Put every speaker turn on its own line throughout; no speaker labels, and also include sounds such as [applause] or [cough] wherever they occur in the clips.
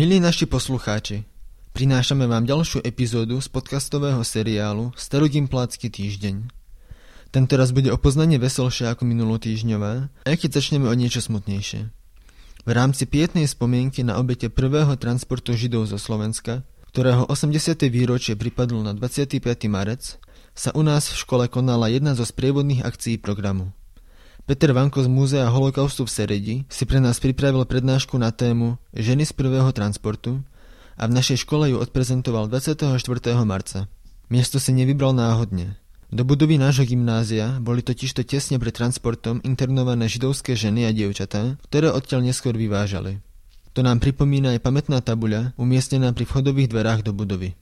Milí naši poslucháči, prinášame vám ďalšiu epizódu z podcastového seriálu Starogimplácky týždeň. Tento raz bude o poznanie veselšie ako minulotýžňová, aj keď začneme o niečo smutnejšie. V rámci pietnej spomienky na obete prvého transportu Židov zo Slovenska, ktorého 80. výročie pripadlo na 25. marec, sa u nás v škole konala jedna zo sprievodných akcií programu. Peter Vanko z Múzea holokaustu v Seredi si pre nás pripravil prednášku na tému Ženy z prvého transportu a v našej škole ju odprezentoval 24. marca. Miesto si nevybral náhodne. Do budovy nášho gymnázia boli totižto tesne pred transportom internované židovské ženy a dievčatá, ktoré odtiaľ neskôr vyvážali. To nám pripomína aj pamätná tabuľa umiestnená pri vchodových dverách do budovy.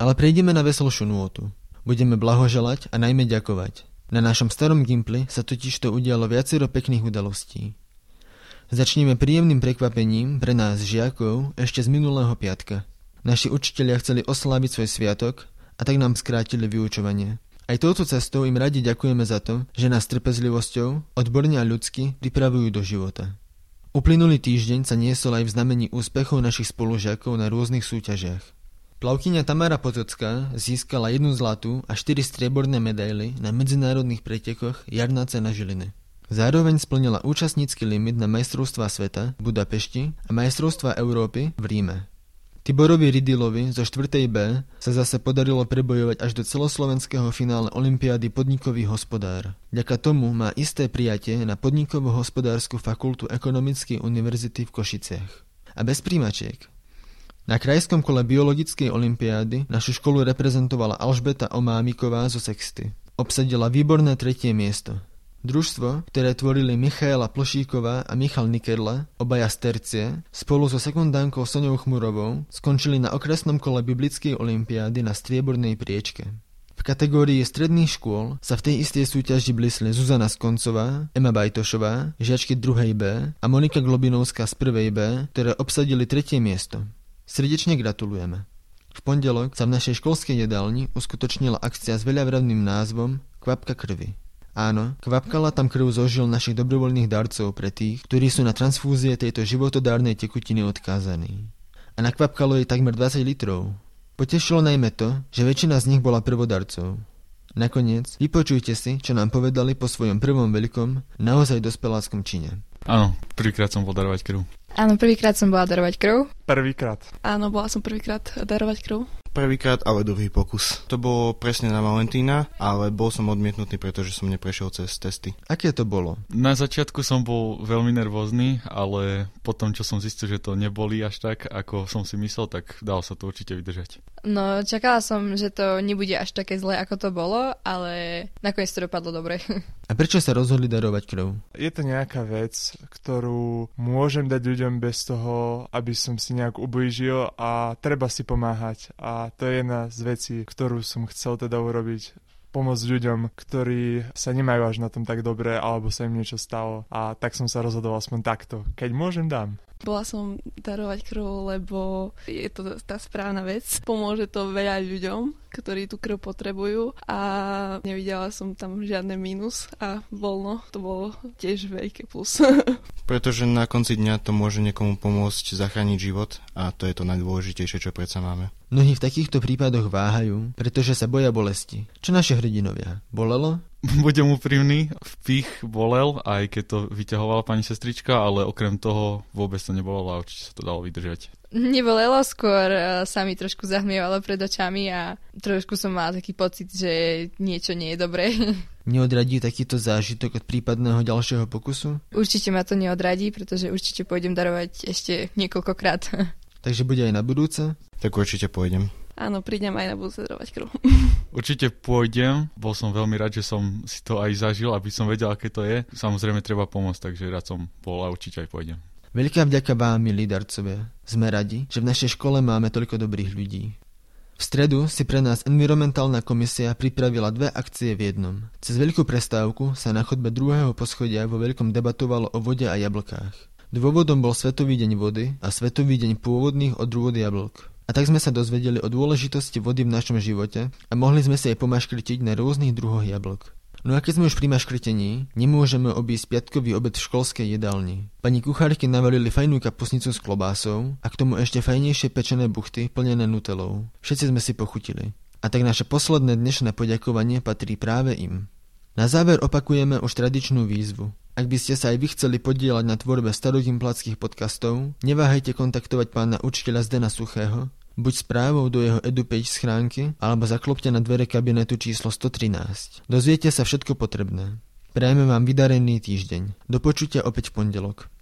Ale prejdeme na veselšiu nôtu. Budeme blahoželať a najmä ďakovať. Na našom starom Gimpli sa totiž to udialo viacero pekných udalostí. Začneme príjemným prekvapením pre nás žiakov ešte z minulého piatka. Naši učitelia chceli osláviť svoj sviatok a tak nám skrátili vyučovanie. Aj touto cestou im radi ďakujeme za to, že nás trpezlivosťou, odborne a ľudsky pripravujú do života. Uplynulý týždeň sa niesol aj v znamení úspechov našich spolužiakov na rôznych súťažiach. Plavkyňa Tamara Potocká získala jednu zlatú a štyri strieborné medaily na medzinárodných pretekoch Jarná cena Žiliny. Zároveň splnila účastnícky limit na majstrovstvá sveta v Budapešti a majstrovstvá Európy v Ríme. Tiborovi Ridilovi zo 4. B sa zase podarilo prebojovať až do celoslovenského finále Olympiády podnikový hospodár. Ďaka tomu má isté prijatie na podnikovo-hospodárskú fakultu Ekonomickej univerzity v Košiciach. A bez príjmačiek. Na krajskom kole biologickej olympiády našu školu reprezentovala Alžbeta Omámiková zo Sexty. Obsadila výborné tretie miesto. Družstvo, ktoré tvorili Michaela Plošíková a Michal Nikerla, obaja z tercie, spolu so sekundánkou Soňou Chmurovou, skončili na okresnom kole biblickej olympiády na striebornej priečke. V kategórii stredných škôl sa v tej istej súťaži blisli Zuzana Skoncová, Ema Bajtošová, žiačky 2. B a Monika Globinovská z 1. B, ktoré obsadili tretie miesto. Srdečne gratulujeme. V pondelok sa v našej školskej jedálni uskutočnila akcia s veľavravným názvom Kvapka krvi. Áno, kvapkala tam krv zožil našich dobrovoľných darcov pre tých, ktorí sú na transfúzie tejto životodárnej tekutiny odkázaní. A nakvapkalo jej takmer 20 litrov. Potešilo najmä to, že väčšina z nich bola prvodarcov. Nakoniec, vypočujte si, čo nám povedali po svojom prvom veľkom, naozaj dospeláckom čine.
Áno, prvýkrát som bol darovať krv.
Áno, prvýkrát som bola darovať krv.
Prvýkrát.
Áno, bola som prvýkrát darovať krv.
Prvýkrát, ale druhý pokus. To bolo presne na Valentína, ale bol som odmietnutý, pretože som neprešiel cez testy.
Aké to bolo?
Na začiatku som bol veľmi nervózny, ale potom, čo som zistil, že to neboli až tak, ako som si myslel, tak dalo sa to určite vydržať.
No, čakala som, že to nebude až také zlé, ako to bolo, ale nakoniec to dopadlo dobre. [laughs]
A prečo sa rozhodli darovať krv?
Je to nejaká vec, ktorú môžem dať ľuďom bez toho, aby som si nejak ublížil a treba si pomáhať. A to je jedna z vecí, ktorú som chcel teda urobiť pomôcť ľuďom, ktorí sa nemajú až na tom tak dobre, alebo sa im niečo stalo. A tak som sa rozhodoval aspoň takto. Keď môžem, dám.
Bola som darovať krv, lebo je to tá správna vec. Pomôže to veľa ľuďom, ktorí tú krv potrebujú a nevidela som tam žiadne mínus a voľno to bolo tiež veľké plus. [laughs]
Pretože na konci dňa to môže niekomu pomôcť zachrániť život a to je to najdôležitejšie, čo predsa máme.
Mnohí v takýchto prípadoch váhajú, pretože sa boja bolesti. Čo naše hrdinovia? Bolelo? [laughs]
Budem úprimný, vpich bolel, aj keď to vyťahovala pani sestrička, ale okrem toho vôbec to nebolo a určite sa to dalo vydržať.
Nebolelo, skôr e, sa mi trošku zahmievalo pred očami a trošku som mala taký pocit, že niečo nie je dobré. [laughs]
Neodradí takýto zážitok od prípadného ďalšieho pokusu?
Určite ma to neodradí, pretože určite pôjdem darovať ešte niekoľkokrát. [laughs]
Takže bude aj na budúce?
Tak určite pôjdem.
Áno, prídem aj na budúce darovať krv. [laughs]
Určite pôjdem, bol som veľmi rád, že som si to aj zažil, aby som vedel, aké to je. Samozrejme treba pomôcť, takže rád som bol a určite aj pôjdem.
Veľká vďaka vám, milí darcovia. Sme radi, že v našej škole máme toľko dobrých ľudí. V stredu si pre nás environmentálna komisia pripravila dve akcie v jednom. Cez veľkú prestávku sa na chodbe druhého poschodia vo veľkom debatovalo o vode a jablkách. Dôvodom bol Svetový deň vody a Svetový deň pôvodných odrôd jablk. A tak sme sa dozvedeli o dôležitosti vody v našom živote a mohli sme si aj pomaškrtiť na rôznych druhoch jablk. No a keď sme už pri maškrtení, nemôžeme obísť piatkový obed v školskej jedálni. Pani kuchárky navalili fajnú kapusnicu s klobásou a k tomu ešte fajnejšie pečené buchty plnené nutelou. Všetci sme si pochutili. A tak naše posledné dnešné poďakovanie patrí práve im. Na záver opakujeme už tradičnú výzvu. Ak by ste sa aj vy chceli podielať na tvorbe starogimplatských podcastov, neváhajte kontaktovať pána učiteľa Zdena Suchého, buď správou do jeho EduPage schránky, alebo zaklopte na dvere kabinetu číslo 113. Dozviete sa všetko potrebné. Prajeme vám vydarený týždeň. Do počutia opäť v pondelok.